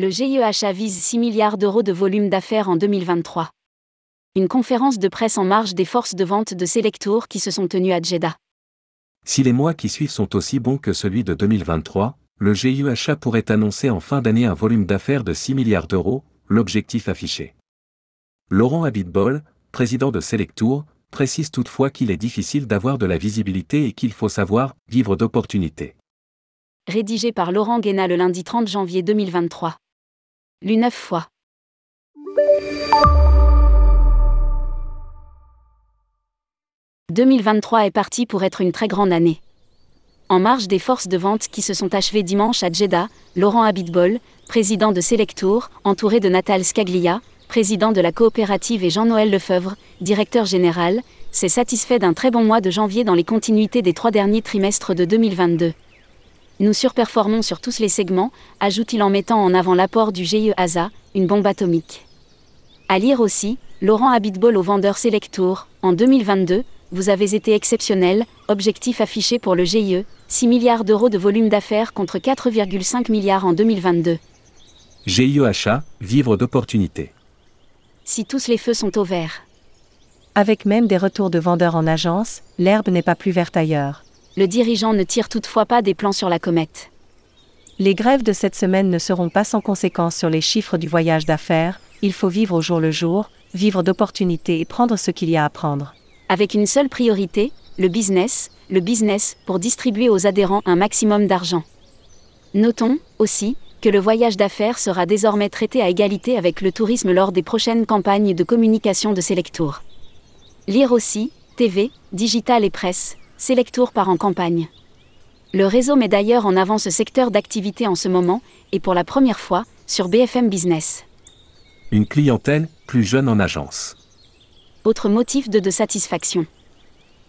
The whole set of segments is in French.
Le GIEHA vise 6 milliards d'euros de volume d'affaires en 2023. Une conférence de presse en marge des forces de vente de Selectour qui se sont tenues à Jeddah. Si les mois qui suivent sont aussi bons que celui de 2023, le GIEHA pourrait annoncer en fin d'année un volume d'affaires de 6 milliards d'euros, l'objectif affiché. Laurent Abitbol, président de Selectour, précise toutefois qu'il est difficile d'avoir de la visibilité et qu'il faut savoir vivre d'opportunités. Rédigé par Laurent Guéna le lundi 30 janvier 2023. Lu neuf fois. « 2023 est parti pour être une très grande année. En marge des forces de vente qui se sont achevées dimanche à Jeddah, Laurent Abitbol, président de Selectour, entouré de Natal Scaglia, président de la coopérative et Jean-Noël Lefebvre, directeur général, s'est satisfait d'un très bon mois de janvier dans les continuités des trois derniers trimestres de 2022. Nous surperformons sur tous les segments, ajoute-t-il en mettant en avant l'apport du GIE ASA, une bombe atomique. À lire aussi, Laurent Habitbol au vendeur Selectour, en 2022, vous avez été exceptionnel, objectif affiché pour le GIE, 6 milliards d'euros de volume d'affaires contre 4,5 milliards en 2022. GIE achat, vivre d'opportunités. Si tous les feux sont au vert. Avec même des retours de vendeurs en agence, l'herbe n'est pas plus verte ailleurs le dirigeant ne tire toutefois pas des plans sur la comète. Les grèves de cette semaine ne seront pas sans conséquence sur les chiffres du voyage d'affaires, il faut vivre au jour le jour, vivre d'opportunités et prendre ce qu'il y a à prendre. Avec une seule priorité, le business, le business pour distribuer aux adhérents un maximum d'argent. Notons, aussi, que le voyage d'affaires sera désormais traité à égalité avec le tourisme lors des prochaines campagnes de communication de Selectour. Lire aussi, TV, digital et presse, Selectour part en campagne. Le réseau met d'ailleurs en avant ce secteur d'activité en ce moment, et pour la première fois, sur BFM Business. Une clientèle plus jeune en agence. Autre motif de, de satisfaction.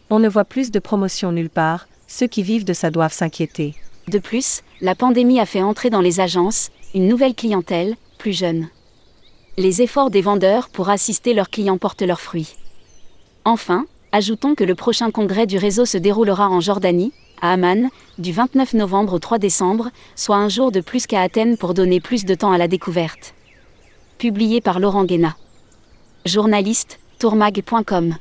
On ne voit plus de promotion nulle part, ceux qui vivent de ça doivent s'inquiéter. De plus, la pandémie a fait entrer dans les agences une nouvelle clientèle, plus jeune. Les efforts des vendeurs pour assister leurs clients portent leurs fruits. Enfin, Ajoutons que le prochain congrès du réseau se déroulera en Jordanie, à Amman, du 29 novembre au 3 décembre, soit un jour de plus qu'à Athènes pour donner plus de temps à la découverte. Publié par Laurent Guéna. Journaliste, tourmag.com.